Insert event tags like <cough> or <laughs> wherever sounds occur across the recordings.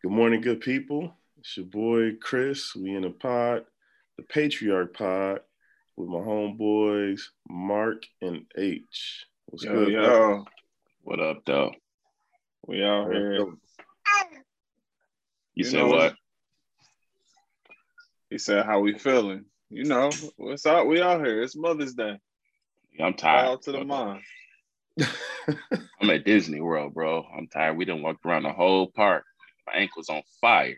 Good morning, good people. It's your boy Chris. We in the pod, the Patriarch Pod, with my homeboys Mark and H. What's yo, good? Yo, what up, though? We out here. You, you said what? He said, "How we feeling?" You know, what's out? We out here. It's Mother's Day. Yeah, I'm tired. Out to the mom. I'm at Disney World, bro. I'm tired. We didn't walk around the whole park. My ankle's on fire.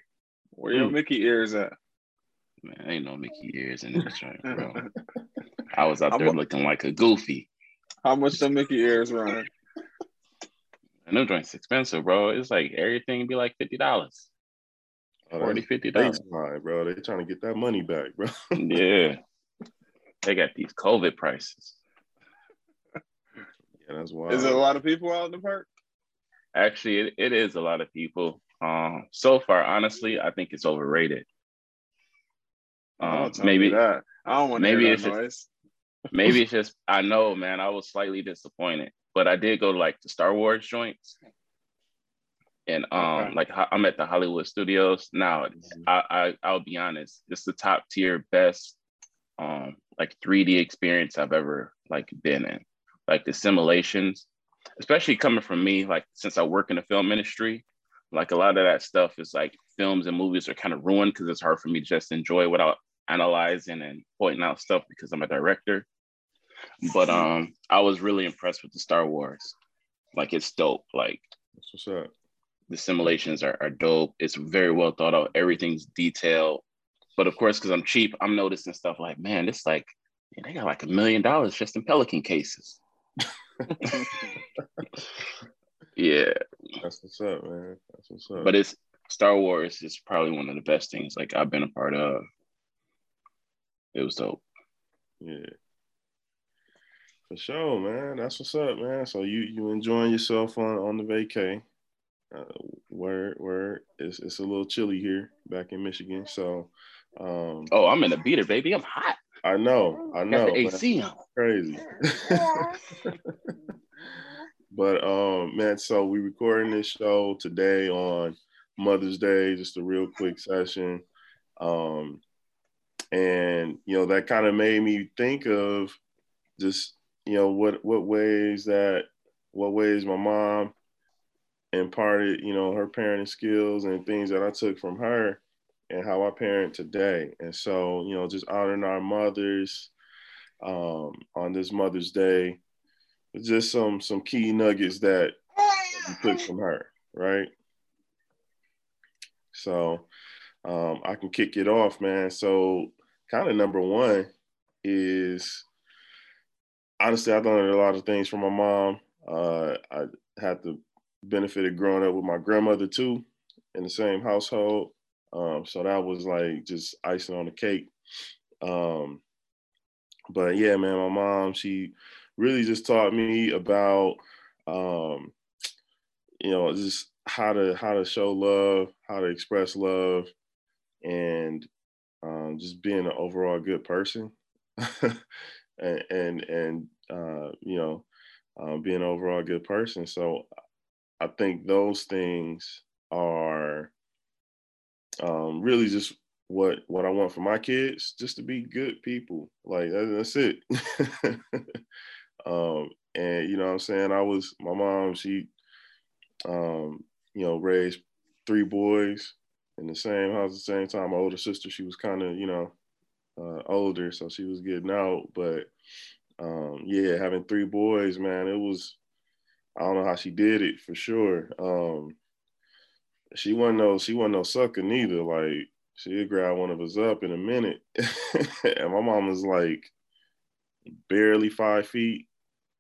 Where your. Mickey ears at? Man, ain't no Mickey ears in this joint, bro. <laughs> I was out there I'm looking like a goofy. How much the Mickey ears run? And them joints expensive, bro. It's like everything be like fifty dollars. Oh, 40 50 dollars. bro. They trying to get that money back, bro. <laughs> yeah. They got these COVID prices. yeah, that's why. Is it a lot of people out in the park? Actually, it, it is a lot of people. Um, so far, honestly, I think it's overrated. Um, maybe. I don't want <laughs> maybe it's. Just, maybe it's just I know, man. I was slightly disappointed, but I did go to like the Star Wars joints, and um, okay. like I'm at the Hollywood Studios now. Mm-hmm. I, I I'll be honest, it's the top tier best um like 3D experience I've ever like been in. Like the simulations, especially coming from me, like since I work in the film industry, like a lot of that stuff is like films and movies are kind of ruined because it's hard for me to just enjoy without analyzing and pointing out stuff because I'm a director. But <laughs> um, I was really impressed with the Star Wars. Like it's dope. Like That's what's up. The simulations are, are dope. It's very well thought out. Everything's detailed. But of course, because I'm cheap, I'm noticing stuff like, man, this like man, they got like a million dollars just in Pelican cases. <laughs> <laughs> yeah. That's what's up, man. That's what's up. But it's Star Wars is probably one of the best things like I've been a part of. It was dope. Yeah. For sure, man. That's what's up, man. So you you enjoying yourself on on the vacay? Uh, where where it's it's a little chilly here back in Michigan. So, um, oh, I'm in a beater, baby. I'm hot. I know, I know. Got the AC on. Crazy. <laughs> <laughs> But um, man, so we recording this show today on Mother's Day, just a real quick session. Um, and you know, that kind of made me think of just, you know, what what ways that what ways my mom imparted, you know, her parenting skills and things that I took from her and how I parent today. And so, you know, just honoring our mothers um, on this Mother's Day just some some key nuggets that you took from her, right? So um, I can kick it off, man. So kind of number one is honestly, I learned a lot of things from my mom. Uh, I had the benefit of growing up with my grandmother too in the same household. Um, so that was like just icing on the cake. Um, but yeah, man, my mom, she really just taught me about um, you know just how to how to show love, how to express love, and um, just being an overall good person, <laughs> and and, and uh, you know um, being an overall good person. So I think those things are um, really just what what I want for my kids, just to be good people. Like that's it. <laughs> Um, and you know what I'm saying? I was my mom, she um, you know, raised three boys in the same house at the same time. My older sister, she was kind of, you know, uh, older, so she was getting out. But um, yeah, having three boys, man, it was I don't know how she did it for sure. Um, she wasn't no she wasn't no sucker neither. Like she'd grab one of us up in a minute. <laughs> and my mom was like barely five feet.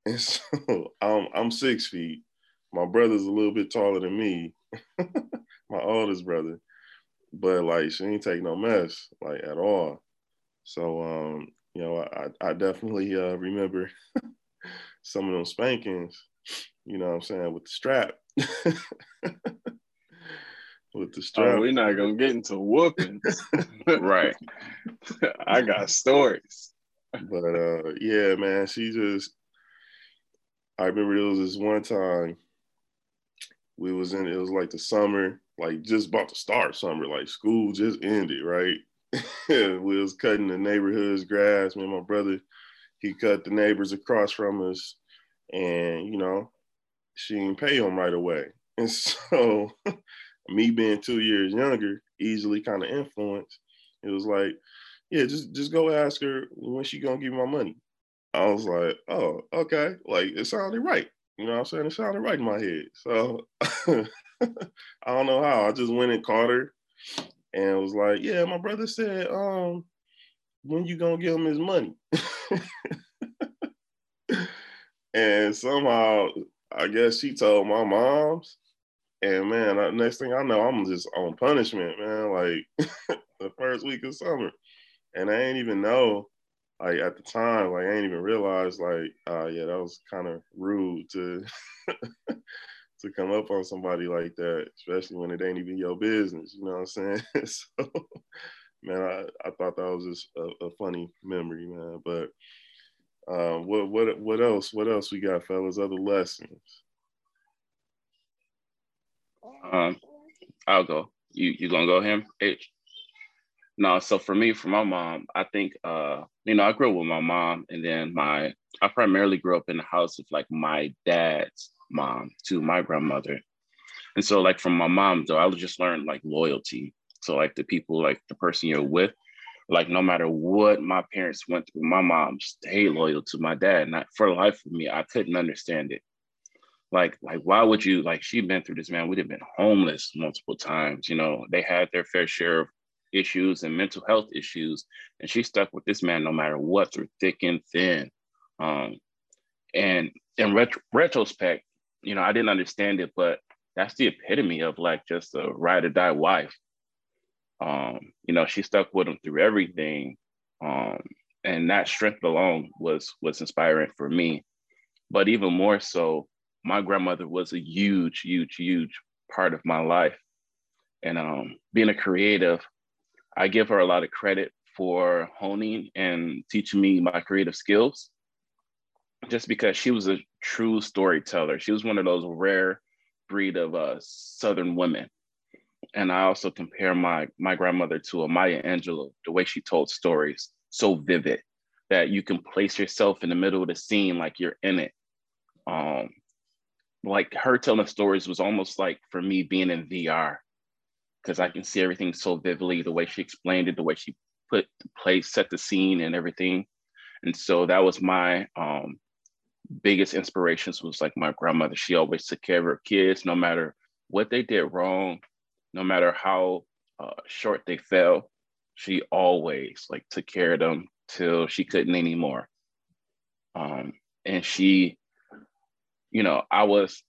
And so <laughs> I'm I'm six feet. My brother's a little bit taller than me, <laughs> my oldest brother. But like she ain't take no mess, like at all. So um, you know, I, I definitely uh, remember <laughs> some of those spankings, you know what I'm saying, with the strap. with the strap. Oh, we're not gonna get into whoopings. right. I got stories. But uh yeah, man, she just I remember it was this one time we was in it was like the summer like just about to start summer, like school just ended, right? <laughs> we was cutting the neighborhood's grass. Me and my brother, he cut the neighbors across from us, and you know, she didn't pay him right away. <laughs> And so, <laughs> me being two years younger, easily kind of influenced. It was like, yeah, just just go ask her when she gonna give me my money. I was like, oh, okay. Like it sounded right. You know what I'm saying? It sounded right in my head. So <laughs> I don't know how. I just went and caught her and was like, yeah, my brother said, um, when you gonna give him his money? <laughs> and somehow I guess she told my mom's. And man, next thing I know, I'm just on punishment, man. Like <laughs> the first week of summer. And I ain't even know like at the time, like I ain't even realize like, uh yeah, that was kind of rude to <laughs> to come up on somebody like that, especially when it ain't even your business. You know what I'm saying? <laughs> so, man, I, I thought that was just a, a funny memory, man. But um, what what what else? What else we got, fellas? Other lessons? Um, I'll go. You you gonna go him? H. No, so for me, for my mom, I think uh, you know, I grew up with my mom, and then my I primarily grew up in the house of like my dad's mom to my grandmother. And so like from my mom though, I would just learned like loyalty. So like the people, like the person you're with, like no matter what my parents went through, my mom stayed loyal to my dad. Not for life of me, I couldn't understand it. Like, like why would you like she'd been through this man? We'd have been homeless multiple times. You know, they had their fair share of issues and mental health issues. And she stuck with this man no matter what, through thick and thin. Um, and in ret- retrospect, you know, I didn't understand it, but that's the epitome of like just a ride or die wife. Um, you know, she stuck with him through everything. Um, and that strength alone was was inspiring for me. But even more so, my grandmother was a huge, huge, huge part of my life. And um, being a creative, I give her a lot of credit for honing and teaching me my creative skills just because she was a true storyteller. She was one of those rare breed of uh, Southern women. And I also compare my my grandmother to a Maya Angelou, the way she told stories, so vivid that you can place yourself in the middle of the scene like you're in it. Um, like her telling stories was almost like for me being in VR because I can see everything so vividly, the way she explained it, the way she put the place, set the scene and everything. And so that was my um, biggest inspirations was like my grandmother. She always took care of her kids, no matter what they did wrong, no matter how uh, short they fell. She always like took care of them till she couldn't anymore. Um, and she, you know, I was,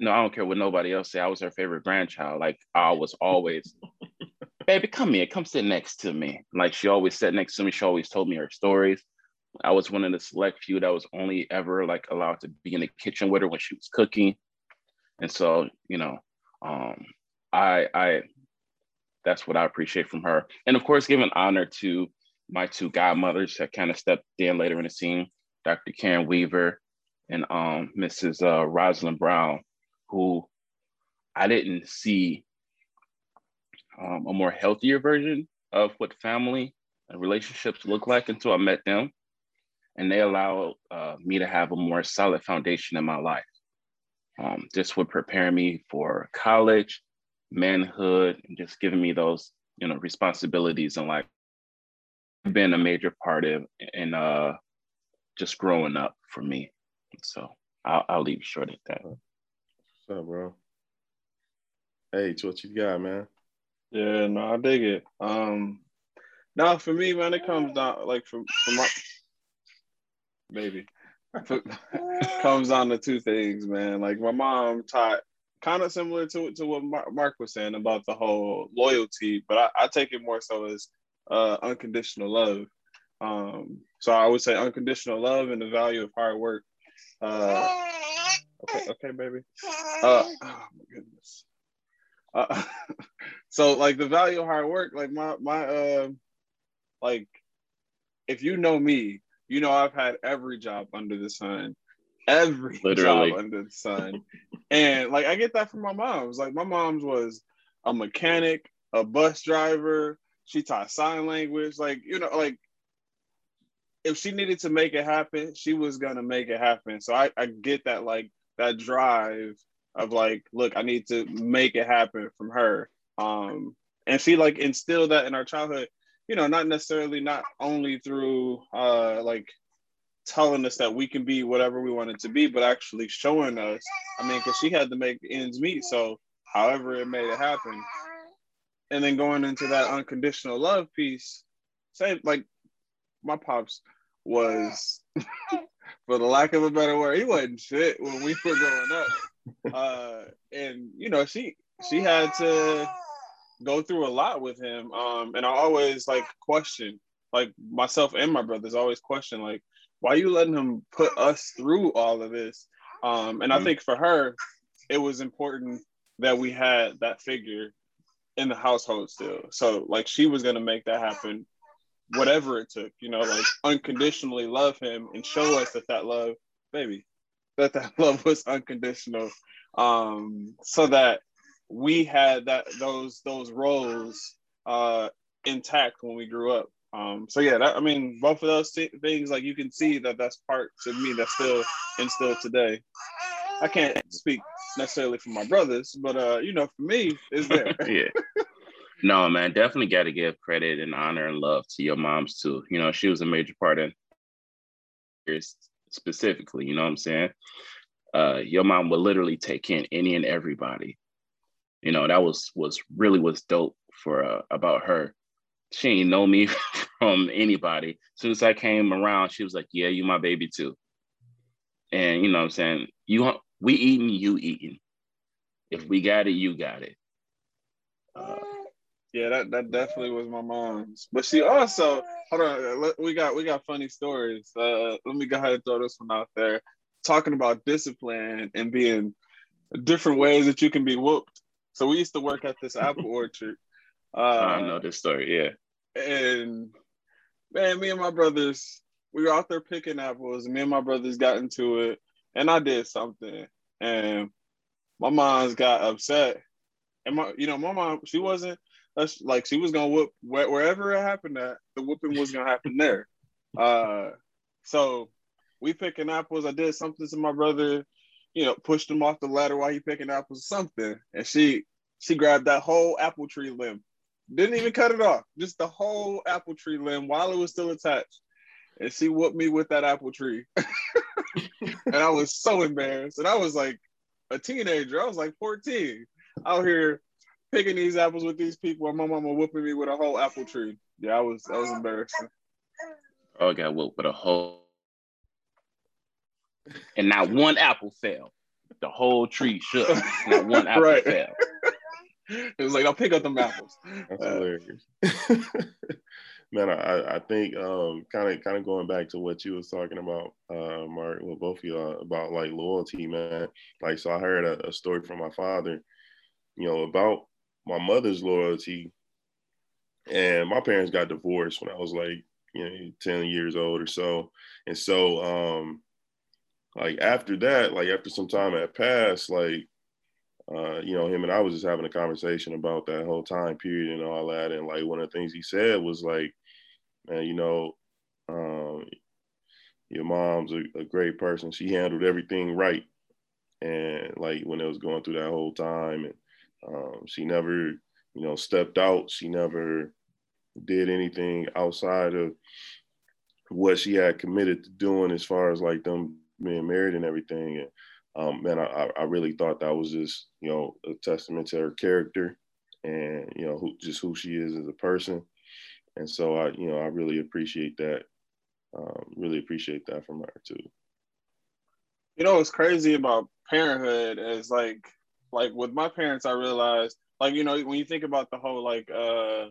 no, I don't care what nobody else say. I was her favorite grandchild. Like I was always, <laughs> baby, come here, come sit next to me. Like she always sat next to me. She always told me her stories. I was one of the select few that was only ever like allowed to be in the kitchen with her when she was cooking. And so, you know, um, I I that's what I appreciate from her. And of course, giving honor to my two godmothers that kind of stepped in later in the scene, Dr. Karen Weaver and um, Mrs. Uh, Rosalind Brown, who I didn't see um, a more healthier version of what family and relationships look like until I met them and they allow uh, me to have a more solid foundation in my life. Um, this would prepare me for college, manhood, and just giving me those, you know, responsibilities in life. Been a major part of in uh, just growing up for me. So I'll, I'll leave short at that. What's up, bro? Hey, it's what you got, man? Yeah, no, I dig it. Um, now for me, man, it comes down like from from my maybe. <laughs> Comes down to two things, man. Like my mom taught kind of similar to to what Mark was saying about the whole loyalty, but I, I take it more so as uh, unconditional love. Um, so I would say unconditional love and the value of hard work. Uh, okay, <laughs> okay, baby. Uh, oh my goodness. Uh, <laughs> so like the value of hard work, like my my uh, like if you know me, you know, I've had every job under the sun, every Literally. job under the sun. And like I get that from my mom's. Like my mom's was a mechanic, a bus driver. She taught sign language. Like, you know, like if she needed to make it happen, she was gonna make it happen. So I, I get that like that drive of like, look, I need to make it happen from her. Um, and she like instilled that in our childhood, you know, not necessarily not only through uh like telling us that we can be whatever we wanted to be, but actually showing us. I mean, because she had to make ends meet, so however it made it happen. And then going into that unconditional love piece, say like my pops was, for the lack of a better word, he wasn't shit when we were growing up. Uh, and you know, she she had to go through a lot with him. Um, and I always like question, like myself and my brothers always question, like, why you letting him put us through all of this? Um, and. I think for her, it was important that we had that figure in the household still. So like she was gonna make that happen, whatever it took. You know, like unconditionally love him and show us that that love, baby, that that <laughs> love was unconditional. Um, so that we had that those those roles uh intact when we grew up. Um, so yeah, that, I mean, both of those things, like you can see that that's part to me that's still instilled today. I can't speak necessarily for my brothers, but uh, you know, for me, it's there. <laughs> yeah. No, man, definitely got to give credit and honor and love to your moms too. You know, she was a major part in specifically. You know what I'm saying? Uh, your mom would literally take in any and everybody. You know, that was was really was dope for uh, about her. She ain't know me <laughs> from anybody. As soon as I came around, she was like, "Yeah, you my baby too." And you know what I'm saying? You we eating, you eating. If we got it, you got it. Uh, yeah, that, that definitely was my mom's. But she also hold on. We got we got funny stories. Uh, let me go ahead and throw this one out there. Talking about discipline and being different ways that you can be whooped. So we used to work at this apple <laughs> orchard. Uh, I know this story. Yeah. And man, me and my brothers, we were out there picking apples. And me and my brothers got into it, and I did something, and my mom's got upset. And my, you know, my mom, she wasn't that's like she was gonna whoop wherever it happened at the whooping was gonna happen there. Uh, so we picking apples. I did something to my brother, you know, pushed him off the ladder while he picking apples, something, and she she grabbed that whole apple tree limb, didn't even cut it off, just the whole apple tree limb while it was still attached, and she whooped me with that apple tree, <laughs> and I was so embarrassed, and I was like a teenager, I was like 14, out here picking these apples with these people, and my mama whooping me with a whole apple tree. Yeah, I was that was embarrassing. Oh, I got whooped with a whole, and not one apple fell. The whole tree shook. Not one <laughs> apple right. fell. It was like I'll pick up the apples. That's uh, hilarious. <laughs> Man, I, I think um kind of kind of going back to what you was talking about, uh, Mark, with both of you about like loyalty, man. Like, so I heard a, a story from my father, you know, about my mother's loyalty. And my parents got divorced when I was like, you know, 10 years old or so. And so um like after that, like after some time had passed, like uh, you know, him and I was just having a conversation about that whole time period and all that. And like one of the things he said was like, man, you know, um, your mom's a, a great person. She handled everything right. And like when it was going through that whole time and um, she never, you know, stepped out. She never did anything outside of what she had committed to doing as far as like them being married and everything. And um, man, I, I really thought that was just, you know, a testament to her character and, you know, who, just who she is as a person. And so I, you know, I really appreciate that. Um, really appreciate that from her too. You know, what's crazy about parenthood is like like with my parents, I realized like you know when you think about the whole like uh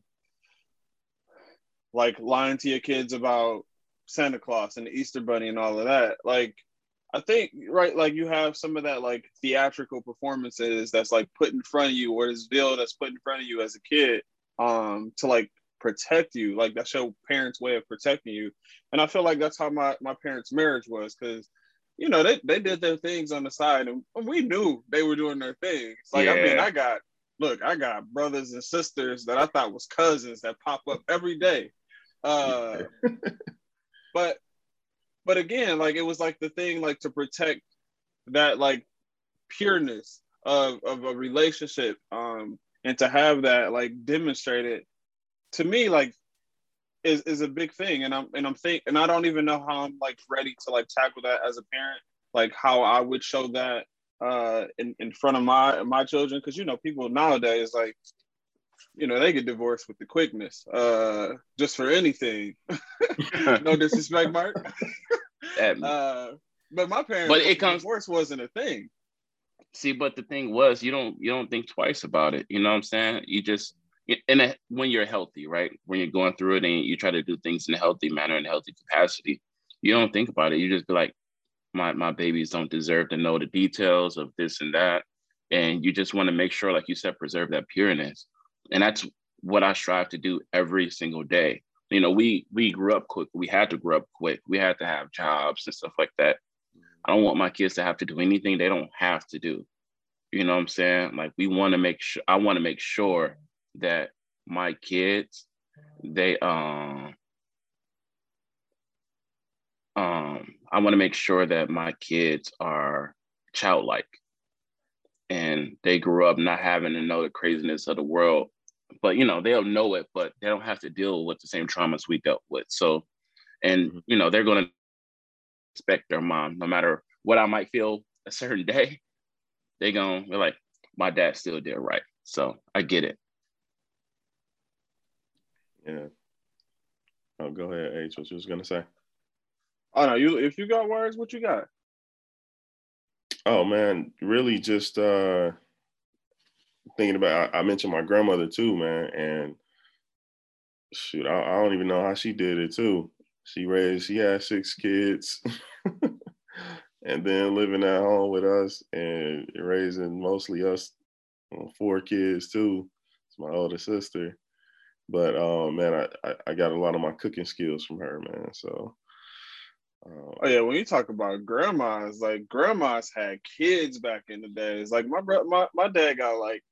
like lying to your kids about Santa Claus and the Easter Bunny and all of that, like I think right, like you have some of that like theatrical performances that's like put in front of you, or this veil that's put in front of you as a kid, um, to like protect you. Like that's your parents' way of protecting you. And I feel like that's how my my parents' marriage was, because you know, they, they did their things on the side and we knew they were doing their things. Like, yeah. I mean, I got, look, I got brothers and sisters that I thought was cousins that pop up every day. Uh, <laughs> but, but again, like, it was like the thing, like, to protect that, like, pureness of, of a relationship um, and to have that, like, demonstrated to me, like, is is a big thing. And i'm and i'm think and i don't even know how i'm like ready to like tackle that as a parent like how i would show that uh in, in front of my my children. Because you know people nowadays like you know they get divorced with the quickness uh just for anything. <laughs> No disrespect mark. <laughs> <laughs> Uh but my parents but it comes divorce wasn't a thing. See but the thing was you don't you don't think twice about it. You know what i'm saying? You just in a, when you're healthy, right? When you're going through it and you try to do things in a healthy manner, and healthy capacity, you don't think about it. You just be like, my my babies don't deserve to know the details of this and that, and you just want to make sure, like you said, preserve that pureness, and that's what I strive to do every single day. You know, we we grew up quick. We had to grow up quick. We had to have jobs and stuff like that. I don't want my kids to have to do anything they don't have to do. You know what I'm saying? Like we want to make sure. I want to make sure that my kids they um um I want to make sure that my kids are childlike. And they grew up not having to know the craziness of the world but you know they'll know it but they don't have to deal with the same traumas we dealt with. So and mm-hmm. you know they're going to respect their mom. No matter what i might feel a certain <laughs> day they're going to be like my dad still did right? So i get it yeah. Oh, go ahead, H. What you was gonna say? Oh no, you if you got words, what you got? Oh man, really just uh thinking about I, I mentioned my grandmother too, man, and shoot, I, I, don't even know how she did it too. She raised, she had six kids, <laughs> and then living at home with us and raising mostly us four kids too. It's my older sister, but um, man, I, I got a lot of my cooking skills from her, man. So. Um, oh yeah, when you talk about grandmas, like grandmas had kids back in the days. Like my bro, my, my dad got like,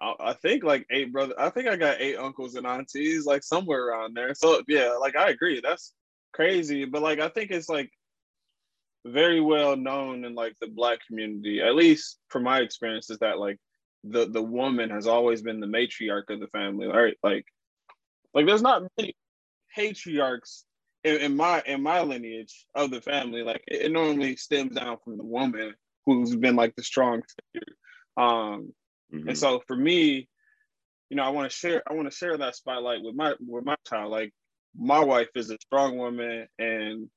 I, I think like eight brothers. I think I got eight uncles and aunties, like somewhere around there. So yeah, like I agree, that's crazy. But like I think it's like very well known in like the black community, at least from my experience, is that like the the woman has always been the matriarch of the family, right? Like like there's not many patriarchs in, in my in my lineage of the family. Like it, it, normally stems down from the woman who's been like the strong figure. Um, mm-hmm. and so for me, you know, I want to share I want to share that spotlight with my with my child. Like my wife is a strong woman and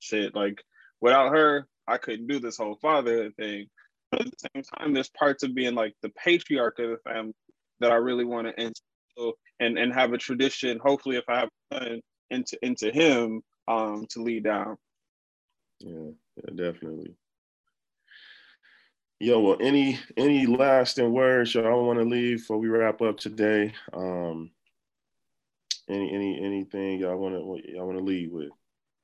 shit, like without her, I couldn't do this whole fatherhood thing. But at the same time, there's parts of being like the patriarch of the family that I really want to and and have a tradition. Hopefully, if I have into into him um, to lead down. Yeah, yeah, definitely. Yo, well, any any lasting words y'all want to leave before we wrap up today? Um, any any anything y'all want to y'all want to leave with?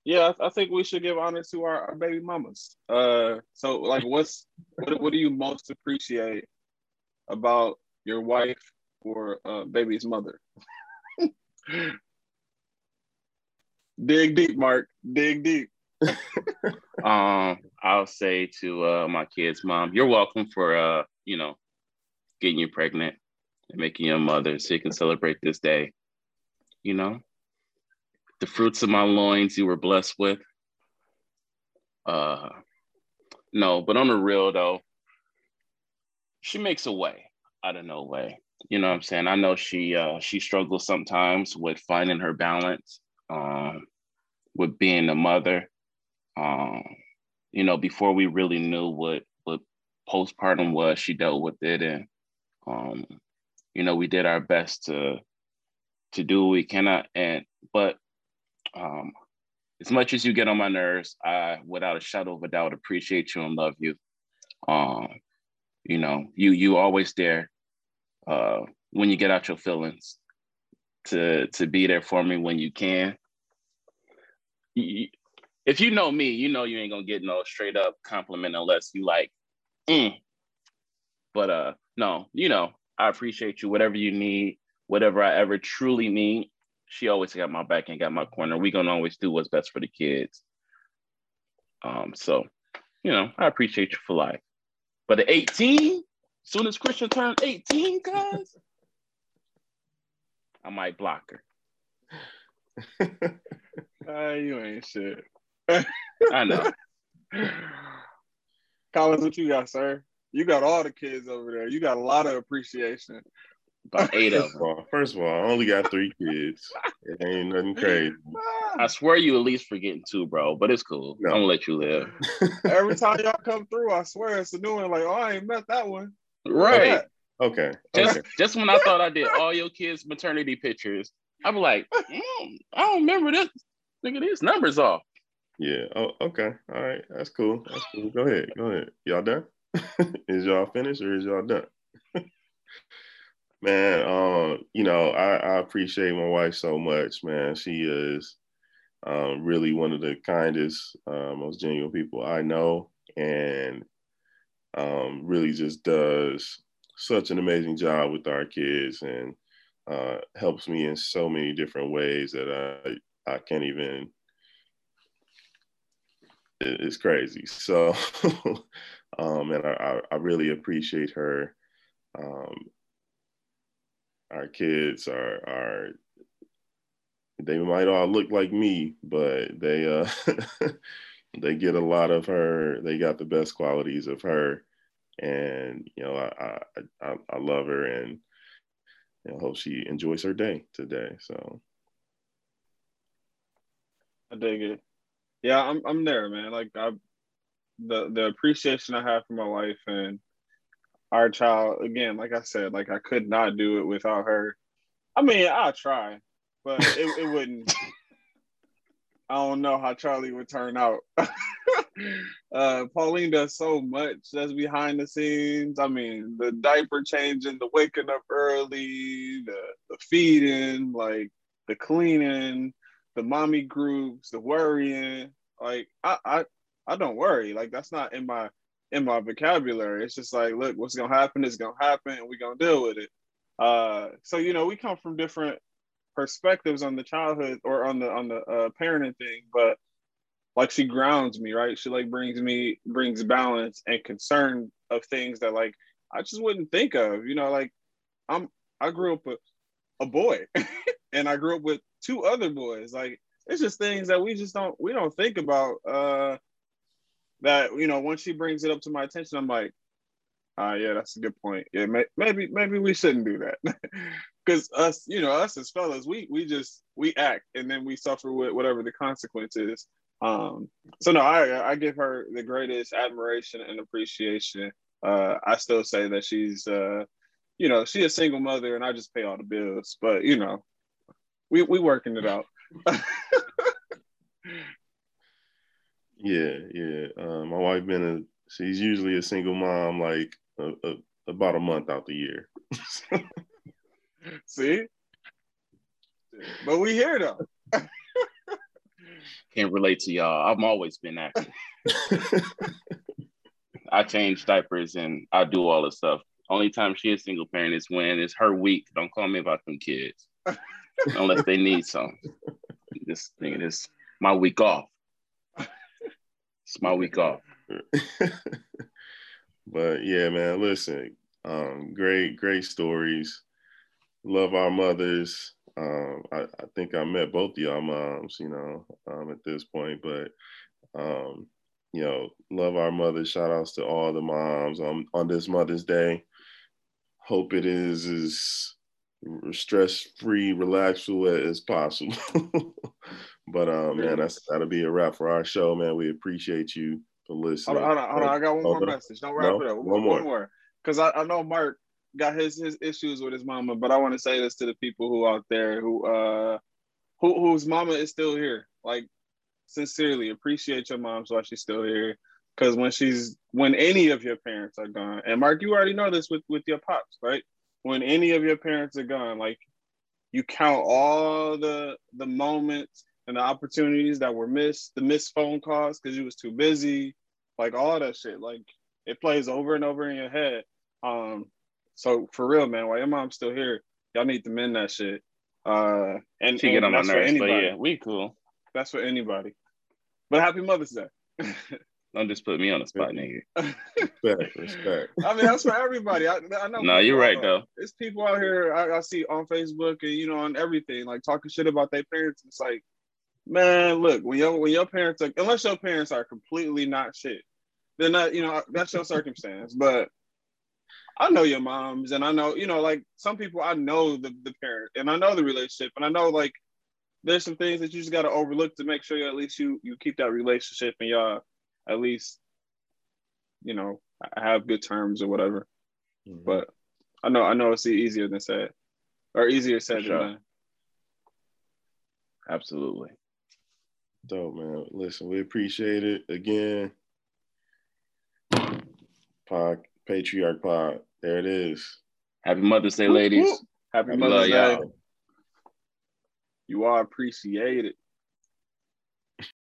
Yeah, I, think we should give honor to our, our baby mamas. Uh, so like, what's what, what do you most appreciate about your wife or uh, baby's mother. <laughs> Dig deep, Mark. Dig deep. <laughs> um, I'll say to uh, my kid's mom, you're welcome for uh, you know, getting you pregnant and making you a mother so you can celebrate this day. You know, the fruits of my loins you were blessed with. Uh, no, but on the real though, she makes a way out of no way you know what I'm saying? I know she uh she struggles sometimes with finding her balance, um, with being a mother. Um, you know, before we really knew what what postpartum was, she dealt with it and um, you know, we did our best to to do what we cannot and but um as much as you get on my nerves, I without a shadow of a doubt appreciate you and love you. Um, you know, you you always there uh, when you get out your feelings, to to be there for me when you can. If you know me, you know you ain't gonna get no straight up compliment unless you like, mm. but uh, no, you know, I appreciate you. Whatever you need, whatever I ever truly need, she always got my back and got my corner. We gonna always do what's best for the kids. Um, so you know, I appreciate you for life. But at 18, soon as Christian turned 18, guys, I might block her. <laughs> uh, you ain't shit. <laughs> I know. Collins, what you got, sir? You got all the kids over there. You got a lot of appreciation. About eight of them. First of all, I only got three kids. It ain't nothing crazy. I swear you at least forgetting two, bro. But it's cool. No. I'm gonna let you live. Every time y'all come through, I swear it's a new one. Like, oh, I ain't met that one. Right. Okay. Just okay. just when I thought I did all your kids' maternity pictures, I'm like, mm, I don't remember this. Nigga, these numbers off. Yeah. Oh, okay. All right. That's cool. That's cool. Go ahead. Go ahead. Y'all done? <laughs> is y'all finished or is y'all done? <laughs> man, um, you know, I, I, appreciate my wife so much, man. She is um, really one of the kindest, uh, most genuine people I know, and um, really just does such an amazing job with our kids and uh, helps me in so many different ways that I I can't even. It's crazy. So, <laughs> um, and I, I really appreciate her. Um, our kids are are they might all look like me, but they uh <laughs> they get a lot of her. They got the best qualities of her, and you know I I I, love her and you know, hope she enjoys her day today. So I dig it. Yeah, I'm I'm there, man. Like I the the appreciation I have for my wife and our child again like i said like i could not do it without her i mean i'll try but it, it wouldn't <laughs> i don't know how charlie would turn out <laughs> uh, pauline does so much that's behind the scenes i mean the diaper changing the waking up early the, the feeding like the cleaning the mommy groups the worrying like I, I i don't worry like that's not in my in my vocabulary. It's just like, look, what's gonna happen is gonna happen, and we're gonna deal with it. Uh, so you know, we come from different perspectives on the childhood or on the on the uh, parenting thing, but like she grounds me, right? She like brings me brings balance and concern of things that like I just wouldn't think of. You know, like I'm I grew up a, a boy, <laughs> and I grew up with two other boys. Like it's just things that we just don't we don't think about. Uh, that you know once she brings it up to my attention i'm like ah uh, yeah that's a good point yeah may- maybe maybe we shouldn't do that <laughs> because us you know us as fellas we we just we act and then we suffer with whatever the consequences um so no i i give her the greatest admiration and appreciation uh i still say that she's uh you know she a single mother and i just pay all the bills but you know we we working it out <laughs> Yeah, yeah. Uh, my wife been a she's usually a single mom like a, a, about a month out the year. <laughs> See, but we here though. <laughs> Can't relate to y'all. I've always been active. <laughs> I change diapers and I do all the stuff. Only time she is single parent is when it's her week. Don't call me about them kids unless they need some. This thing is my week off. It's my week off. <laughs> but yeah, man, listen, um, great, great stories. Love our mothers. Um, I, I, think I met both of y'all moms, you know, um, at this point, but um, you know, love our mothers. Shout outs to all the moms on, on this Mother's Day. Hope it is as stress free, relaxful as possible. <laughs> But um, man, that's that'll be a wrap for our show, man. We appreciate you for listening. Hold on, hold on, hold on. I got one more message. Don't wrap no? it up. One, one more. One more. Because I, I know Mark got his his issues with his mama, but I want to say this to the people who out there who uh who whose mama is still here. Like sincerely appreciate your mom's while she's still here. Because when she's when any of your parents are gone, and Mark, you already know this with with your pops, right? When any of your parents are gone, like you count all the the moments and the opportunities that were missed, the missed phone calls because you was too busy, like all that shit. Like it plays over and over in your head. Um, so for real, man, while your mom's still here, y'all need to mend that shit. Uh, and she and get on my nerves, but yeah, we cool. That's for anybody. But happy Mother's Day. <laughs> Don't just put me on the spot, nigga. Respect, respect. I mean, that's for everybody. I, I know. No, you're right out- though. There's people out here I, I see on Facebook and you know on everything like talking shit about their parents. It's like, man, look when your when your parents are unless your parents are completely not shit, then that you know that's your circumstance. But I know your moms and I know you know like some people I know the the parent and I know the relationship and I know like there's some things that you just got to overlook to make sure you at least you you keep that relationship and y'all at least you know have good terms or whatever. Mhm. But I know I know it's easier than said, or easier said sure. than done. Absolutely. Dope, man. Listen, we appreciate it again. Pod, Patriarch Pod. There it is. Happy Mother's Day, ladies. Happy Mother's Day. You are appreciated.